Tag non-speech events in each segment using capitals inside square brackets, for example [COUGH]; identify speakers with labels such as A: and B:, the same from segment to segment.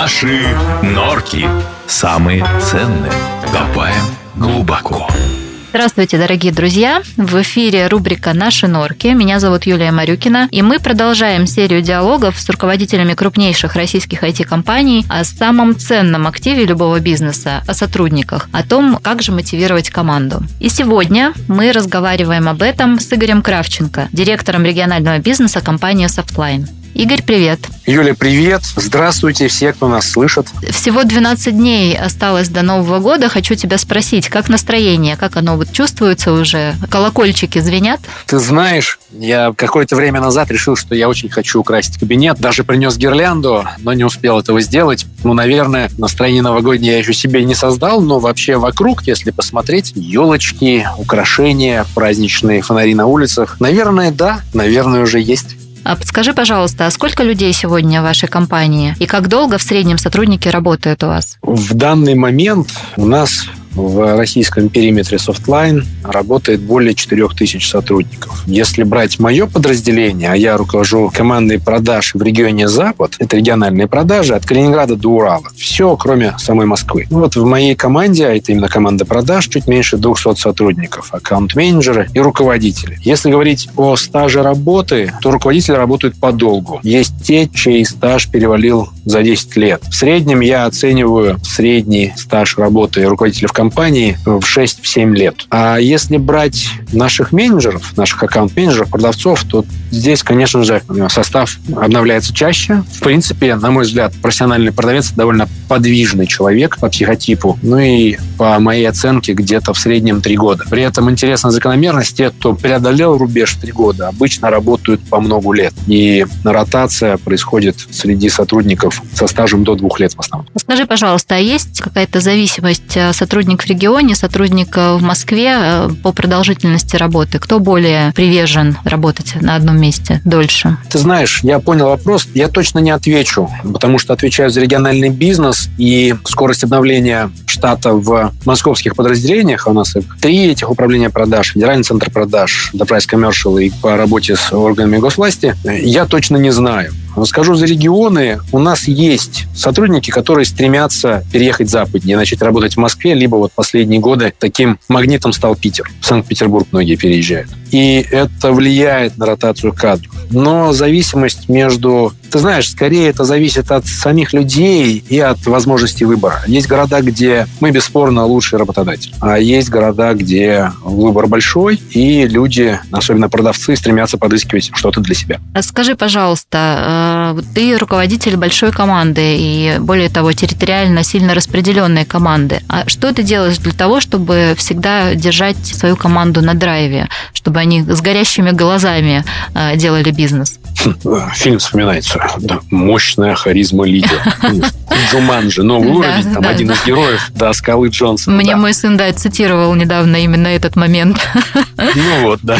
A: Наши норки самые ценные. Копаем глубоко.
B: Здравствуйте, дорогие друзья! В эфире рубрика «Наши норки». Меня зовут Юлия Марюкина, и мы продолжаем серию диалогов с руководителями крупнейших российских IT-компаний о самом ценном активе любого бизнеса, о сотрудниках, о том, как же мотивировать команду. И сегодня мы разговариваем об этом с Игорем Кравченко, директором регионального бизнеса компании Softline. Игорь, привет.
C: Юля, привет. Здравствуйте все, кто нас слышит.
B: Всего 12 дней осталось до Нового года. Хочу тебя спросить, как настроение, как оно вот чувствуется уже? Колокольчики звенят?
C: Ты знаешь, я какое-то время назад решил, что я очень хочу украсить кабинет. Даже принес гирлянду, но не успел этого сделать. Ну, наверное, настроение новогоднее я еще себе не создал, но вообще вокруг, если посмотреть, елочки, украшения, праздничные фонари на улицах. Наверное, да, наверное, уже есть.
B: А подскажи, пожалуйста, а сколько людей сегодня в вашей компании и как долго в среднем сотрудники работают у вас?
C: В данный момент у нас в российском периметре Softline работает более 4000 сотрудников. Если брать мое подразделение, а я руковожу командой продаж в регионе Запад, это региональные продажи от Калининграда до Урала. Все, кроме самой Москвы. Ну вот в моей команде, а это именно команда продаж, чуть меньше 200 сотрудников, аккаунт-менеджеры и руководители. Если говорить о стаже работы, то руководители работают подолгу. Есть те, чей стаж перевалил за 10 лет. В среднем я оцениваю средний стаж работы руководителя в компании в 6-7 лет. А если брать наших менеджеров, наших аккаунт-менеджеров, продавцов, то здесь, конечно же, состав обновляется чаще. В принципе, на мой взгляд, профессиональный продавец довольно подвижный человек по психотипу. Ну и по моей оценке, где-то в среднем 3 года. При этом интересная закономерность, те, кто преодолел рубеж 3 года, обычно работают по много лет. И ротация происходит среди сотрудников со стажем до двух лет в основном.
B: Скажи, пожалуйста, а есть какая-то зависимость э, сотрудников сотрудник в регионе, сотрудник э, в Москве э, по продолжительности работы? Кто более привержен работать на одном месте дольше?
C: Ты знаешь, я понял вопрос. Я точно не отвечу, потому что отвечаю за региональный бизнес и скорость обновления штата в московских подразделениях. У нас три этих управления продаж, Федеральный центр продаж, Enterprise Commercial и по работе с органами госвласти. Я точно не знаю. Скажу за регионы, у нас есть сотрудники, которые стремятся переехать западнее, начать работать в Москве, либо вот последние годы таким магнитом стал Питер. В Санкт-Петербург многие переезжают. И это влияет на ротацию кадров. Но зависимость между ты знаешь, скорее это зависит от самих людей и от возможности выбора. Есть города, где мы бесспорно лучший работодатель, а есть города, где выбор большой, и люди, особенно продавцы, стремятся подыскивать что-то для себя.
B: А скажи, пожалуйста, э, ты руководитель большой команды и, более того, территориально сильно распределенной команды. А что ты делаешь для того, чтобы всегда держать свою команду на драйве, чтобы они с горящими глазами э, делали бизнес?
C: Фильм вспоминается да, мощная харизма лидера. [LAUGHS] Джуманджи, новый уровень, там один из героев, да, Скалы Джонсона.
B: Мне мой сын, да, цитировал недавно именно этот момент.
C: Ну вот, да.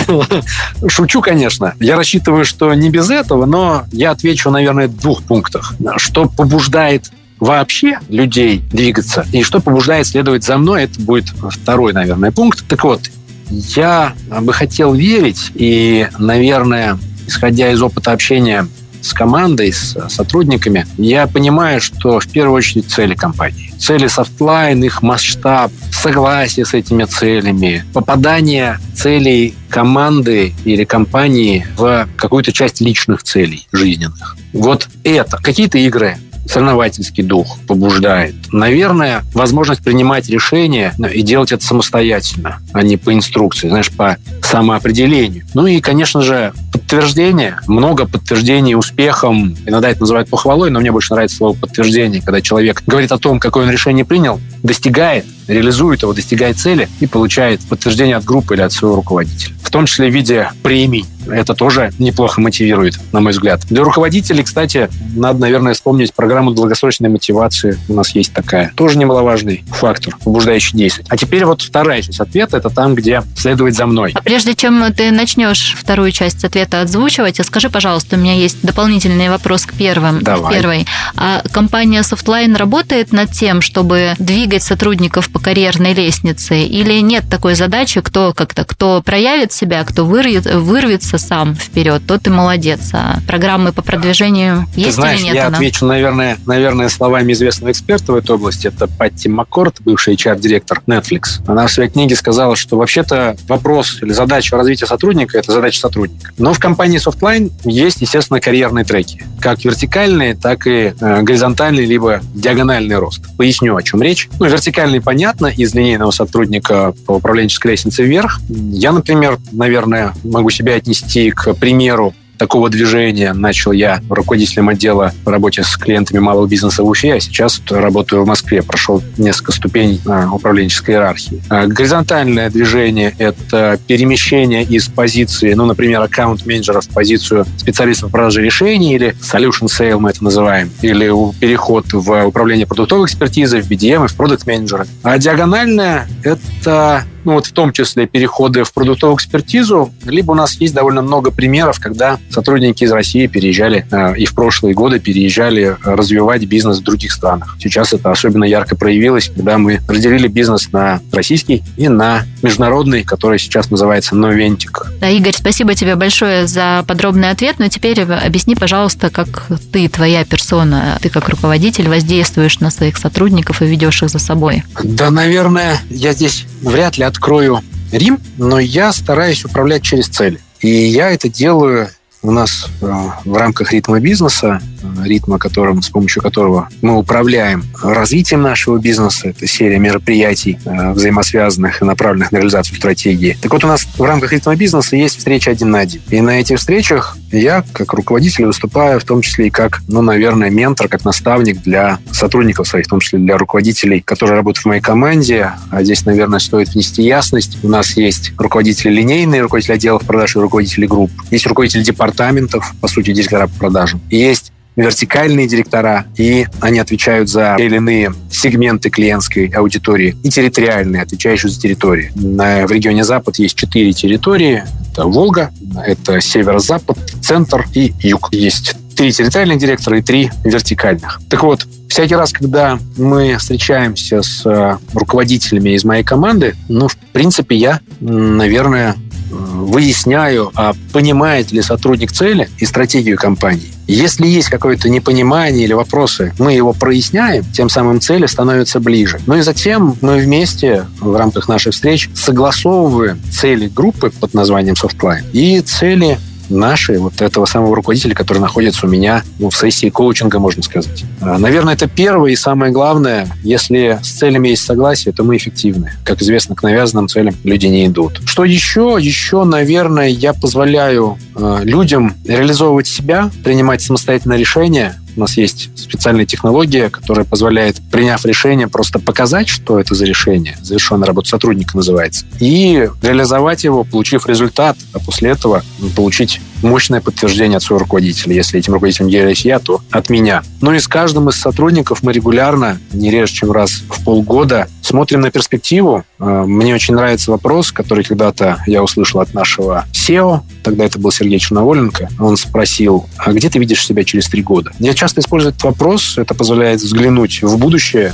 C: Шучу, конечно. Я рассчитываю, что не без этого, но я отвечу, наверное, в двух пунктах. Что побуждает вообще людей двигаться и что побуждает следовать за мной, это будет второй, наверное, пункт. Так вот, я бы хотел верить и, наверное, исходя из опыта общения с командой, с сотрудниками, я понимаю, что в первую очередь цели компании. Цели Softline, их масштаб, согласие с этими целями, попадание целей команды или компании в какую-то часть личных целей жизненных. Вот это. Какие-то игры, соревновательский дух побуждает. Наверное, возможность принимать решения и делать это самостоятельно, а не по инструкции, знаешь, по самоопределению. Ну и, конечно же, подтверждение. Много подтверждений успехом. Иногда это называют похвалой, но мне больше нравится слово подтверждение, когда человек говорит о том, какое он решение принял, достигает, реализует его, достигает цели и получает подтверждение от группы или от своего руководителя. В том числе в виде премий. Это тоже неплохо мотивирует, на мой взгляд. Для руководителей, кстати, надо, наверное, вспомнить программу долгосрочной мотивации. У нас есть такая. Тоже немаловажный фактор, побуждающий действовать. А теперь вот вторая часть ответа. Это там, где следовать за мной.
B: А прежде чем ты начнешь вторую часть ответа отзвучивать, скажи, пожалуйста, у меня есть дополнительный вопрос к первым.
C: Давай.
B: Первой. А компания Softline работает над тем, чтобы двигать сотрудников по карьерной лестнице, или нет такой задачи, кто как-то, кто проявит себя, кто вырвет, вырвется сам вперед, тот и молодец. А программы по продвижению есть
C: Ты знаешь,
B: или нет?
C: я
B: она?
C: отвечу, наверное, наверное, словами известного эксперта в этой области. Это Патти Маккорд, бывший HR-директор Netflix. Она в своей книге сказала, что вообще-то вопрос или задача развития сотрудника – это задача сотрудника. Но в компании Softline есть, естественно, карьерные треки. Как вертикальные, так и э, горизонтальный, либо диагональный рост. Поясню, о чем речь. Ну, вертикальный, понятно, из линейного сотрудника по управленческой лестнице вверх. Я, например, наверное, могу себя отнести к примеру такого движения начал я руководителем отдела по работе с клиентами малого бизнеса в Уфе, а сейчас работаю в Москве, прошел несколько ступеней управленческой иерархии. А, горизонтальное движение – это перемещение из позиции, ну, например, аккаунт-менеджера в позицию специалиста по продаже решений или solution sale мы это называем, или переход в управление продуктовой экспертизой, в BDM и в продукт-менеджера. А диагональное – это ну вот в том числе переходы в продуктовую экспертизу, либо у нас есть довольно много примеров, когда сотрудники из России переезжали э, и в прошлые годы переезжали развивать бизнес в других странах. Сейчас это особенно ярко проявилось, когда мы разделили бизнес на российский и на международный, который сейчас называется Новентик.
B: Да, Игорь, спасибо тебе большое за подробный ответ, но теперь объясни, пожалуйста, как ты, твоя персона, ты как руководитель воздействуешь на своих сотрудников и ведешь их за собой.
C: Да, наверное, я здесь вряд ли открою Рим, но я стараюсь управлять через цели. И я это делаю у нас э, в рамках ритма бизнеса, э, ритма, которым, с помощью которого мы управляем развитием нашего бизнеса, это серия мероприятий, э, взаимосвязанных и направленных на реализацию стратегии. Так вот, у нас в рамках ритма бизнеса есть встреча один на один. И на этих встречах я, как руководитель, выступаю в том числе и как, ну, наверное, ментор, как наставник для сотрудников своих, в том числе для руководителей, которые работают в моей команде. А здесь, наверное, стоит внести ясность. У нас есть руководители линейные, руководители отделов продаж и руководители групп. Есть руководители департаментов, по сути, директора по продажам. Есть вертикальные директора, и они отвечают за те или иные сегменты клиентской аудитории, и территориальные, отвечающие за территории. В регионе Запад есть четыре территории. Это Волга, это северо-запад, центр и юг. Есть три территориальных директора и три вертикальных. Так вот, всякий раз, когда мы встречаемся с э, руководителями из моей команды, ну, в принципе, я, наверное, выясняю, а понимает ли сотрудник цели и стратегию компании. Если есть какое-то непонимание или вопросы, мы его проясняем, тем самым цели становятся ближе. Ну и затем мы вместе в рамках наших встреч согласовываем цели группы под названием Softline и цели наши, вот этого самого руководителя, который находится у меня ну, в сессии коучинга, можно сказать. А, наверное, это первое и самое главное. Если с целями есть согласие, то мы эффективны. Как известно, к навязанным целям люди не идут. Что еще? Еще, наверное, я позволяю э, людям реализовывать себя, принимать самостоятельное решение, у нас есть специальная технология, которая позволяет, приняв решение, просто показать, что это за решение, завершенная работа сотрудника называется, и реализовать его, получив результат, а после этого получить мощное подтверждение от своего руководителя. Если этим руководителем являюсь я, то от меня. Ну и с каждым из сотрудников мы регулярно, не реже, чем раз в полгода, смотрим на перспективу. Э, мне очень нравится вопрос, который когда-то я услышал от нашего SEO, тогда это был Сергей Черноволенко. Он спросил, а где ты видишь себя через три года? Я часто использую этот вопрос, это позволяет взглянуть в будущее,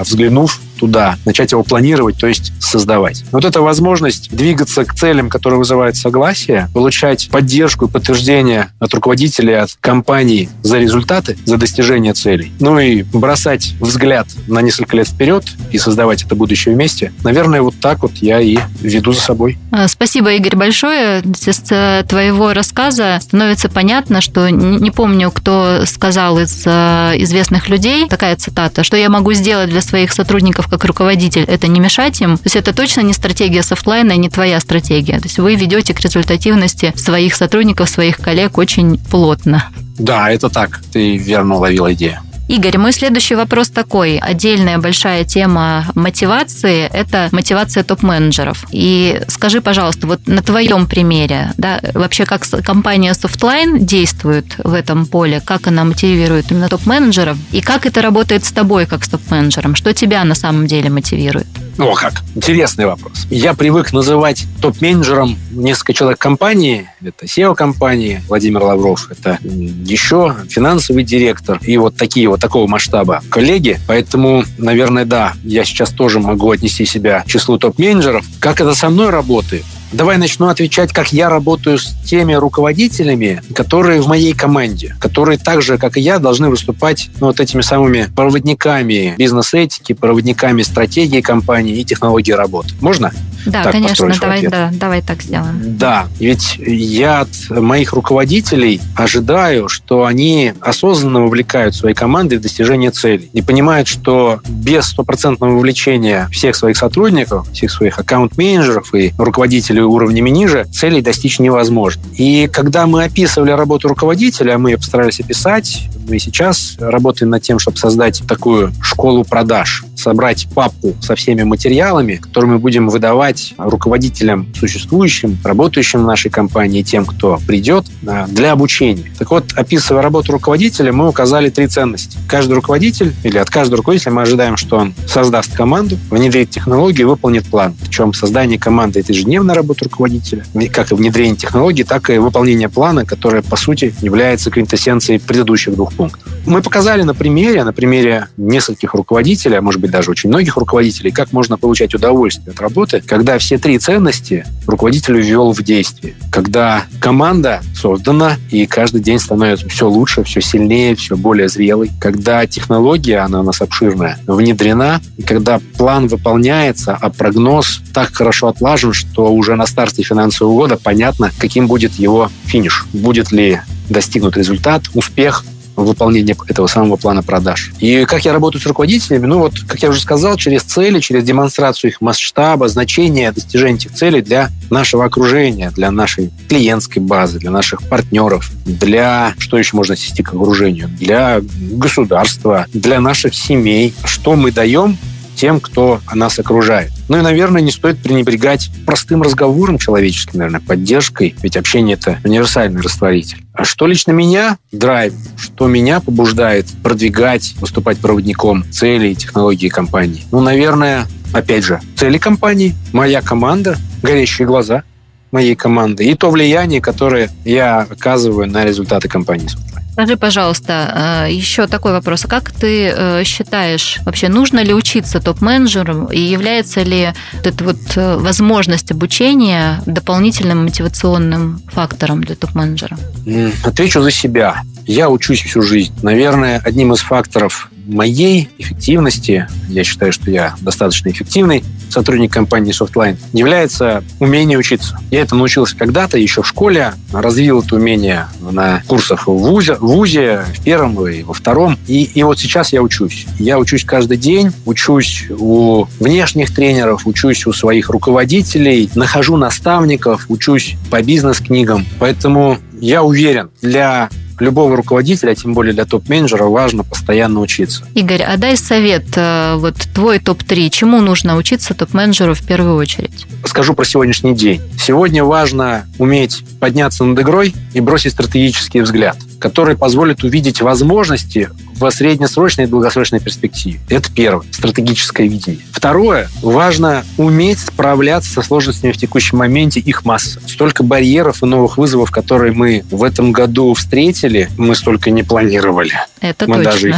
C: взглянув туда, начать его планировать, то есть создавать. Вот эта возможность двигаться к целям, которые вызывают согласие, получать поддержку и подтверждение от руководителей, от компании за результаты, за достижение целей, ну и бросать взгляд на несколько лет вперед и создавать это будущее вместе, наверное, вот так вот я и веду за собой.
B: А, спасибо, Игорь, большое. С твоего рассказа становится понятно, что не помню, кто сказал из известных людей, такая цитата, что я могу сделать для своих сотрудников как руководитель, это не мешать им. То есть это точно не стратегия софтлайна, не твоя стратегия. То есть вы ведете к результативности своих сотрудников, своих коллег очень плотно.
C: Да, это так. Ты верно уловила идею.
B: Игорь, мой следующий вопрос такой. Отдельная большая тема мотивации – это мотивация топ-менеджеров. И скажи, пожалуйста, вот на твоем примере, да, вообще как компания Softline действует в этом поле, как она мотивирует именно топ-менеджеров, и как это работает с тобой как с топ-менеджером? Что тебя на самом деле мотивирует?
C: О, как! Интересный вопрос. Я привык называть топ-менеджером несколько человек компании. Это SEO-компании Владимир Лавров, это еще финансовый директор и вот такие вот такого масштаба коллеги. Поэтому, наверное, да, я сейчас тоже могу отнести себя к числу топ-менеджеров. Как это со мной работает? Давай начну отвечать, как я работаю с теми руководителями, которые в моей команде, которые так же, как и я, должны выступать ну, вот этими самыми проводниками бизнес-этики, проводниками стратегии компании и технологии работы. Можно?
B: Да, так конечно, давай, да, давай так сделаем.
C: Да, ведь я от моих руководителей ожидаю, что они осознанно вовлекают свои команды в достижение целей и понимают, что без стопроцентного вовлечения всех своих сотрудников, всех своих аккаунт-менеджеров и руководителей уровнями ниже, целей достичь невозможно. И когда мы описывали работу руководителя, мы ее постарались описать, мы сейчас работаем над тем, чтобы создать такую школу продаж, собрать папку со всеми материалами, которые мы будем выдавать руководителям существующим, работающим в нашей компании, тем, кто придет а, для обучения. Так вот, описывая работу руководителя, мы указали три ценности. Каждый руководитель или от каждого руководителя мы ожидаем, что он создаст команду, внедрит технологии, выполнит план. Причем создание команды – это ежедневная работа руководителя, как и внедрение технологий, так и выполнение плана, которое, по сути, является квинтэссенцией предыдущих двух пунктов. Мы показали на примере, на примере нескольких руководителей, а может быть даже очень многих руководителей, как можно получать удовольствие от работы, когда все три ценности руководитель ввел в действие. Когда команда создана, и каждый день становится все лучше, все сильнее, все более зрелой. Когда технология, она у нас обширная, внедрена, и когда план выполняется, а прогноз так хорошо отлажен, что уже на старте финансового года понятно, каким будет его финиш. Будет ли достигнут результат, успех, выполнения этого самого плана продаж. И как я работаю с руководителями? Ну вот, как я уже сказал, через цели, через демонстрацию их масштаба, значения достижения этих целей для нашего окружения, для нашей клиентской базы, для наших партнеров, для, что еще можно отнести к окружению, для государства, для наших семей. Что мы даем тем, кто нас окружает. Ну и, наверное, не стоит пренебрегать простым разговором человеческим, наверное, поддержкой, ведь общение – это универсальный растворитель. А что лично меня драйв, что меня побуждает продвигать, выступать проводником целей, технологии компании? Ну, наверное, опять же, цели компании, моя команда, горящие глаза моей команды и то влияние, которое я оказываю на результаты компании.
B: Скажи, пожалуйста, э, еще такой вопрос. А как ты э, считаешь, вообще нужно ли учиться топ-менеджерам и является ли эта вот э, возможность обучения дополнительным мотивационным фактором для топ-менеджера?
C: Отвечу за себя. Я учусь всю жизнь. Наверное, одним из факторов моей эффективности, я считаю, что я достаточно эффективный сотрудник компании Softline, является умение учиться. Я это научился когда-то, еще в школе, развил это умение на курсах в ВУЗе, в, ВУЗе, в первом и во втором. И, и вот сейчас я учусь. Я учусь каждый день, учусь у внешних тренеров, учусь у своих руководителей, нахожу наставников, учусь по бизнес-книгам. Поэтому я уверен, для любого руководителя, а тем более для топ-менеджера, важно постоянно учиться.
B: Игорь, а дай совет, э, вот твой топ-3, чему нужно учиться топ-менеджеру в первую очередь?
C: Скажу про сегодняшний день. Сегодня важно уметь подняться над игрой и бросить стратегический взгляд, который позволит увидеть возможности в среднесрочной и долгосрочной перспективе. Это первое, стратегическое видение. Второе, важно уметь справляться со сложностями в текущем моменте, их масса. Столько барьеров и новых вызовов, которые мы в этом году встретили, мы столько не планировали.
B: Это
C: мы
B: точно.
C: даже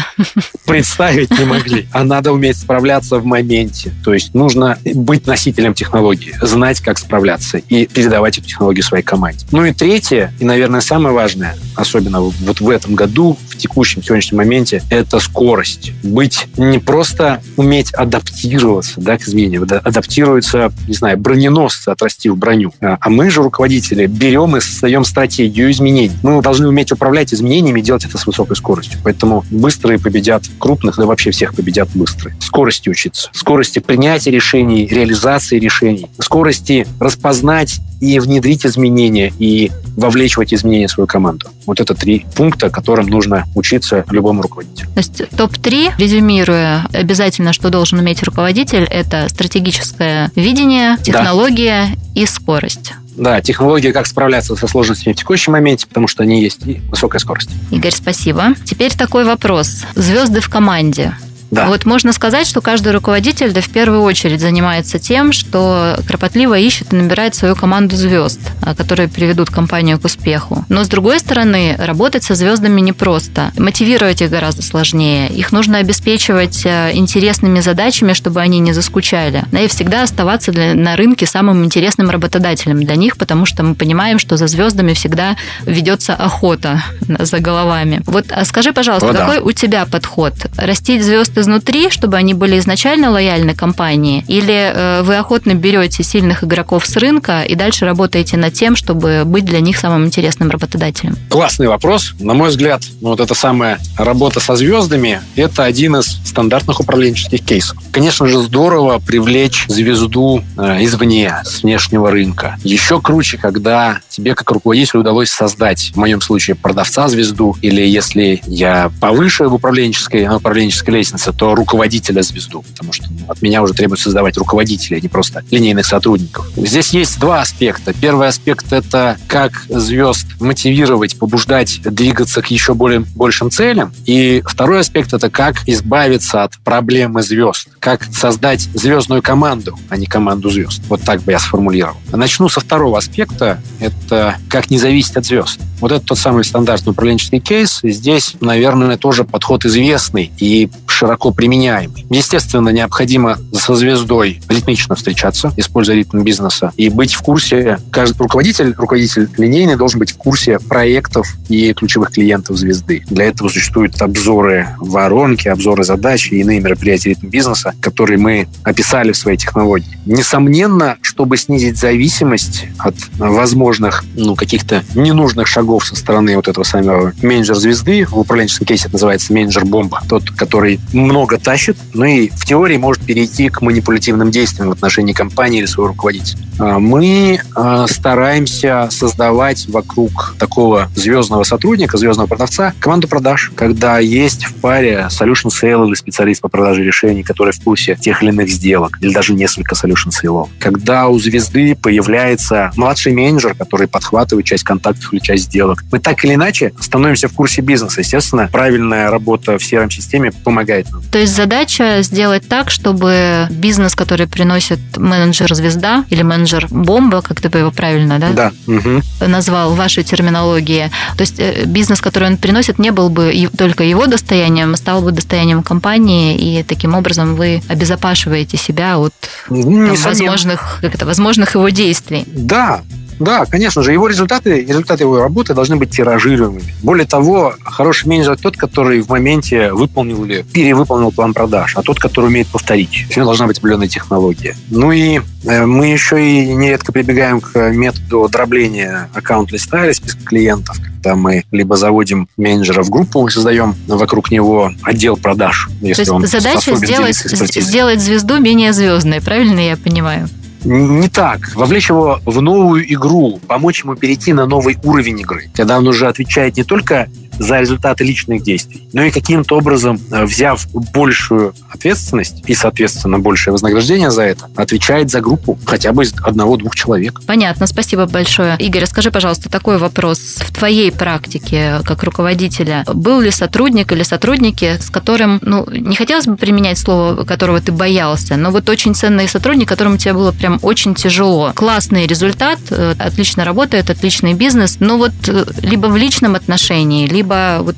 C: представить не могли. [LAUGHS] А надо уметь справляться в моменте. То есть нужно быть носителем технологии, знать, как справляться и передавать эту технологию своей команде. Ну и третье, и, наверное, самое важное, особенно вот в этом году, в текущем сегодняшнем моменте, это скорость. Быть не просто уметь адаптироваться да, к изменениям, адаптируются, не знаю, броненосцы, отрасти в броню. А, а мы же, руководители, берем и создаем стратегию изменений. Мы должны уметь управлять изменениями и делать это с высокой скоростью. Поэтому быстрые победят крупных, да вообще всех победят быстрые. Скорости учиться. Скорости принятия решений, реализации решений. Скорости распознать и внедрить изменения, и вовлечь в эти изменения свою команду. Вот это три пункта, которым нужно учиться любому руководителю.
B: То есть топ-3, резюмируя, обязательно, что должен уметь руководитель, это стратегическое видение, технология да. и скорость.
C: Да, технология, как справляться со сложностями в текущем моменте, потому что они есть, и высокая скорость.
B: Игорь, спасибо. Теперь такой вопрос. Звезды в команде
C: Да.
B: Вот можно сказать, что каждый руководитель да в первую очередь занимается тем, что кропотливо ищет и набирает свою команду звезд, а, которые приведут компанию к успеху. Но с другой стороны, работать со звездами непросто. Мотивировать их гораздо сложнее. Их нужно обеспечивать а, интересными задачами, чтобы они не заскучали. Да, и всегда оставаться для, на рынке самым интересным работодателем для них, потому что мы понимаем, что за звездами всегда ведется охота за головами. Вот а скажи, пожалуйста,
C: О, да.
B: какой у тебя подход? Растить звезд изнутри, чтобы они были изначально лояльны компании? Или э, вы охотно берете сильных игроков с рынка и дальше работаете над тем, чтобы быть для них самым интересным работодателем?
C: Классный вопрос. На мой взгляд, ну, вот эта самая работа со звездами – это один из стандартных управленческих кейсов. Конечно же, здорово привлечь звезду э, извне, с внешнего рынка. Еще круче, когда тебе как руководителю удалось создать, в моем случае, продавца-звезду, или если я повыше в управленческой, на управленческой лестнице, то руководителя звезду, потому что от меня уже требуется создавать руководителей, а не просто линейных сотрудников. Здесь есть два аспекта. Первый аспект – это как звезд мотивировать, побуждать двигаться к еще более, большим целям. И второй аспект – это как избавиться от проблемы звезд, как создать звездную команду, а не команду звезд. Вот так бы я сформулировал. Начну со второго аспекта – это как не зависеть от звезд. Вот это тот самый стандартный управленческий кейс. Здесь, наверное, тоже подход известный и широко применяемый. Естественно, необходимо со звездой ритмично встречаться, используя ритм бизнеса, и быть в курсе. Каждый руководитель, руководитель линейный должен быть в курсе проектов и ключевых клиентов звезды. Для этого существуют обзоры воронки, обзоры задач и иные мероприятия ритм бизнеса, которые мы описали в своей технологии. Несомненно, чтобы снизить зависимость от возможных ну, каких-то ненужных шагов со стороны вот этого самого менеджера звезды, в управленческом кейсе это называется менеджер-бомба, тот, который много тащит, ну и в теории может перейти к манипулятивным действиям в отношении компании или своего руководителя. А Мы а, стараемся создавать вокруг такого звездного сотрудника, звездного продавца, команду продаж, когда есть в паре solution sale или специалист по продаже решений, который в курсе тех или иных сделок, или даже несколько solution sale. Когда у звезды появляется младший менеджер, который подхватывает часть контактов или часть сделок. Мы так или иначе становимся в курсе бизнеса. Естественно, правильная работа в CRM-системе помогает.
B: То есть задача сделать так, чтобы бизнес, который приносит менеджер-звезда или менеджер-бомба, как ты бы его правильно да,
C: Да. Мгм.
B: назвал в вашей терминологии, то есть э, бизнес, который он приносит, не был бы только его достоянием, а стал бы достоянием компании, и таким образом вы обезопашиваете себя от там,
C: Несомненно.
B: возможных, как это, возможных его действий.
C: Да, да, конечно же, его результаты, результаты его работы должны быть тиражируемыми. Более того, хороший менеджер тот, который в моменте выполнил или перевыполнил план продаж, а тот, который умеет повторить. У него должна быть определенная технология. Ну и э, мы еще и нередко прибегаем к методу дробления аккаунт-листа или списка клиентов, когда мы либо заводим менеджера в группу и создаем вокруг него отдел продаж, если
B: То
C: он
B: есть задача
C: способен
B: сделать, сделать звезду менее звездной, правильно я понимаю?
C: Не так. Вовлечь его в новую игру, помочь ему перейти на новый уровень игры, когда он уже отвечает не только за результаты личных действий, но и каким-то образом, э, взяв большую ответственность и, соответственно, большее вознаграждение за это, отвечает за группу хотя бы одного-двух человек.
B: Понятно, спасибо большое. Игорь, скажи, пожалуйста, такой вопрос. В твоей практике как руководителя был ли сотрудник или сотрудники, с которым, ну, не хотелось бы применять слово, которого ты боялся, но вот очень ценный сотрудник, которому тебе было прям очень тяжело. Классный результат, э, отлично работает, отличный бизнес, но вот э, либо в личном отношении, либо вот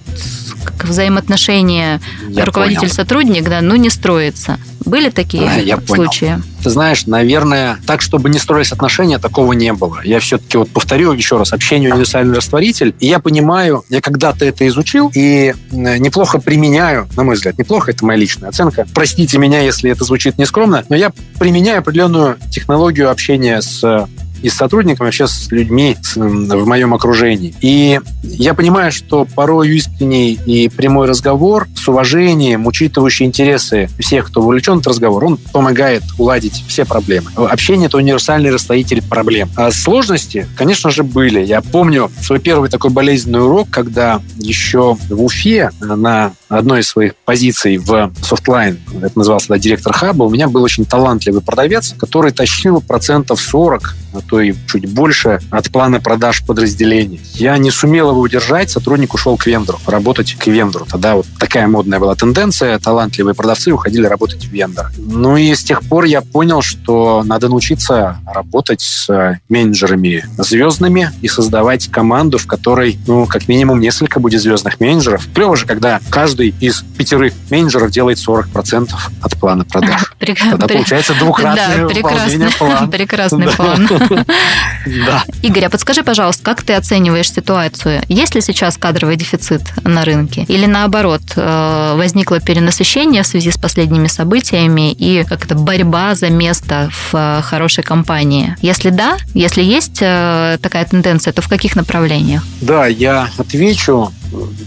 B: как взаимоотношения руководитель-сотрудник, да, ну, не строится. Были такие
C: А, я понял.
B: случаи?
C: Ты знаешь, наверное, так, чтобы не строились отношения, такого не было. Я все-таки вот повторю еще раз, общение универсальный растворитель. И я понимаю, я когда-то это изучил и э, неплохо применяю, на мой взгляд, неплохо, это моя личная оценка. Простите меня, если это звучит нескромно, но я применяю определенную технологию общения с э, и с сотрудниками, вообще с людьми в моем окружении. И я понимаю, что порой искренний и прямой разговор с уважением, учитывающий интересы всех, кто вовлечен в этот разговор, он помогает уладить все проблемы. Общение – это универсальный расстоятель проблем. А сложности, конечно же, были. Я помню свой первый такой болезненный урок, когда еще в Уфе на одной из своих позиций в Softline, это назывался тогда директор хаба, у меня был очень талантливый продавец, который тащил процентов 40 а то и чуть больше от плана продаж подразделений. Я не сумел его удержать, сотрудник ушел к вендору, работать к вендору. Тогда вот такая модная была тенденция, талантливые продавцы уходили работать в вендор. Ну и с тех пор я понял, что надо научиться работать с менеджерами звездными и создавать команду, в которой, ну, как минимум несколько будет звездных менеджеров. Клево же, когда каждый из пятерых менеджеров делает 40% от плана продаж. Тогда получается двукратное [LAUGHS] да, выполнение плана. [LAUGHS]
B: Прекрасный план. Да. Игорь, а подскажи, пожалуйста, как ты оцениваешь ситуацию? Есть ли сейчас кадровый дефицит на рынке? Или наоборот, э, возникло перенасыщение в связи с последними событиями и как это борьба за место в э, хорошей компании? Если да, если есть э, такая тенденция, то в каких направлениях?
C: Да, я отвечу.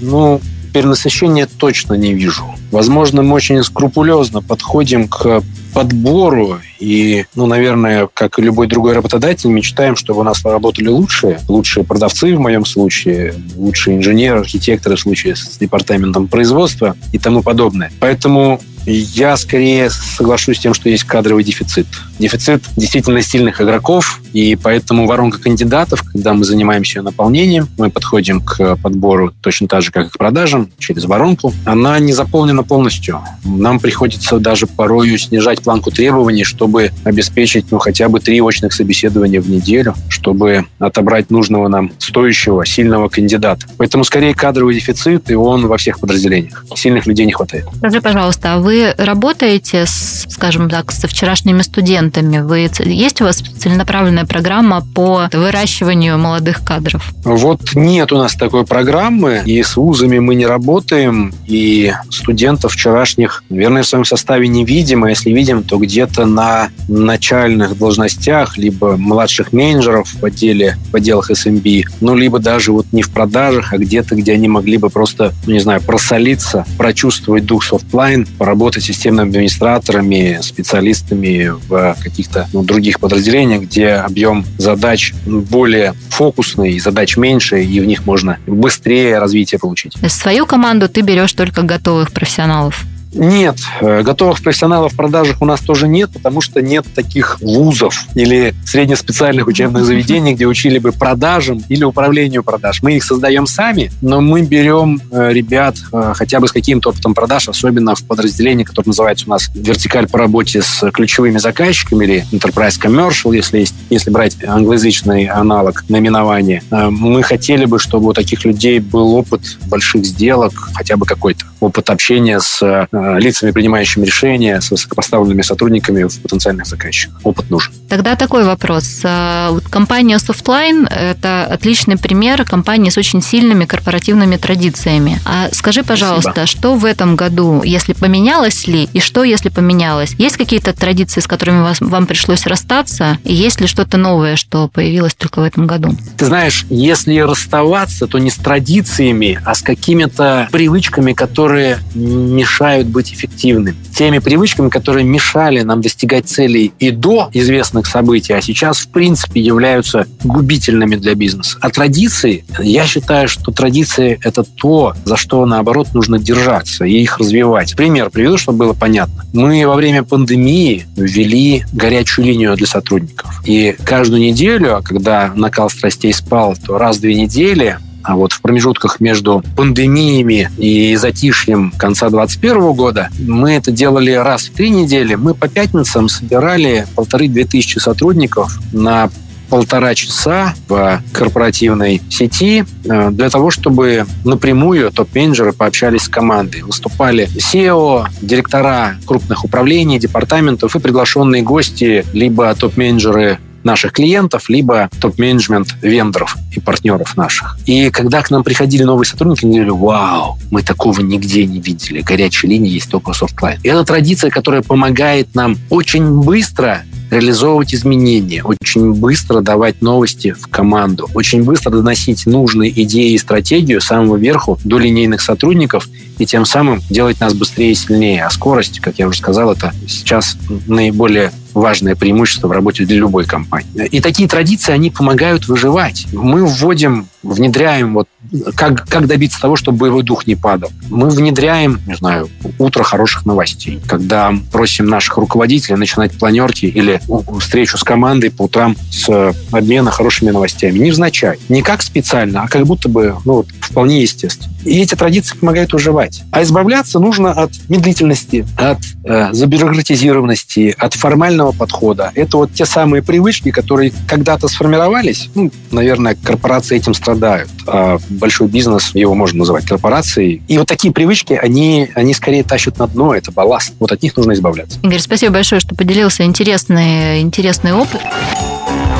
C: Ну, перенасыщения точно не вижу. Возможно, мы очень скрупулезно подходим к подбору и, ну, наверное, как и любой другой работодатель, мечтаем, чтобы у нас работали лучшие, лучшие продавцы в моем случае, лучшие инженеры, архитекторы в случае с департаментом производства и тому подобное. Поэтому я скорее соглашусь с тем, что есть кадровый дефицит. Дефицит действительно сильных игроков, и поэтому воронка кандидатов, когда мы занимаемся ее наполнением, мы подходим к подбору точно так же, как и к продажам, через воронку, она не заполнена полностью. Нам приходится даже порою снижать планку требований, чтобы обеспечить ну, хотя бы три очных собеседования в неделю, чтобы отобрать нужного нам стоящего, сильного кандидата. Поэтому скорее кадровый дефицит, и он во всех подразделениях. Сильных людей не хватает.
B: Скажи, пожалуйста, а вы вы работаете, с, скажем так, со вчерашними студентами? Вы, есть у вас целенаправленная программа по выращиванию молодых кадров?
C: Вот нет у нас такой программы, и с вузами мы не работаем, и студентов вчерашних, наверное, в своем составе не видим, а если видим, то где-то на начальных должностях, либо младших менеджеров в отделе, в отделах SMB, эм ну, либо даже вот не в продажах, а где-то, где они могли бы просто, ну, не знаю, просолиться, прочувствовать дух Softline, поработать работать системными администраторами, специалистами в каких-то ну, других подразделениях, где объем задач более фокусный, задач меньше, и в них можно быстрее развитие получить.
B: Свою команду ты берешь только готовых профессионалов?
C: Нет, э, готовых профессионалов в продажах у нас тоже нет, потому что нет таких вузов или среднеспециальных учебных [LAUGHS] заведений, где учили бы продажам или управлению продаж. Мы их создаем сами, но мы берем э, ребят э, хотя бы с каким-то опытом продаж, особенно в подразделении, которое называется у нас вертикаль по работе с ключевыми заказчиками или Enterprise Commercial, если, есть, если брать англоязычный аналог наименования. Мы хотели бы, чтобы у таких людей был опыт больших сделок, хотя бы какой-то опыт общения с лицами, принимающими решения, с высокопоставленными сотрудниками в потенциальных заказчиках. Опыт нужен.
B: Тогда такой вопрос. Э, компания Softline – это отличный пример компании с очень сильными корпоративными традициями. А скажи, пожалуйста, Спасибо. что в этом году, если поменялось ли, и что, если поменялось? Есть какие-то традиции, с которыми вас, вам пришлось расстаться? И есть ли что-то новое, что появилось только в этом году?
C: Ты знаешь, если расставаться, то не с традициями, а с какими-то привычками, которые мешают быть эффективным. Теми привычками, которые мешали нам достигать целей и до известных событий, а сейчас, в принципе, являются губительными для бизнеса. А традиции, я считаю, что традиции – это то, за что, наоборот, нужно держаться и их развивать. Пример приведу, чтобы было понятно. Мы во время пандемии ввели горячую линию для сотрудников. И каждую неделю, когда накал страстей спал, то раз в две недели а вот в промежутках между пандемиями и затишьем конца 2021 года мы это делали раз в три недели. Мы по пятницам собирали полторы-две тысячи сотрудников на полтора часа в корпоративной сети э, для того, чтобы напрямую топ-менеджеры пообщались с командой. Выступали SEO, директора крупных управлений, департаментов и приглашенные гости, либо топ-менеджеры наших клиентов, либо топ-менеджмент вендоров и партнеров наших. И когда к нам приходили новые сотрудники, они говорили, вау, мы такого нигде не видели. Горячая линия есть только в Softline. И это традиция, которая помогает нам очень быстро реализовывать изменения, очень быстро давать новости в команду, очень быстро доносить нужные идеи и стратегию самого верху до линейных сотрудников и тем самым делать нас быстрее и сильнее. А скорость, как я уже сказал, это сейчас наиболее важное преимущество в работе для любой компании. И такие традиции, они помогают выживать. Мы вводим, внедряем вот как, как добиться того, чтобы боевой дух не падал? Мы внедряем, не знаю, утро хороших новостей, когда просим наших руководителей начинать планерки или встречу с командой по утрам с обмена хорошими новостями. Невзначай. Не как специально, а как будто бы ну, вот, вполне естественно. И эти традиции помогают уживать. А избавляться нужно от медлительности, от э, забюрократизированности, от формального подхода. Это вот те самые привычки, которые когда-то сформировались. Ну, наверное, корпорации этим страдают. А большой бизнес, его можно называть корпорацией. И вот такие привычки, они, они скорее тащат на дно, это балласт. Вот от них нужно избавляться.
B: Игорь, спасибо большое, что поделился интересный, интересный опыт.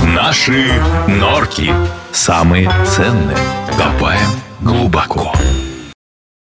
A: Наши норки самые ценные. Копаем глубоко.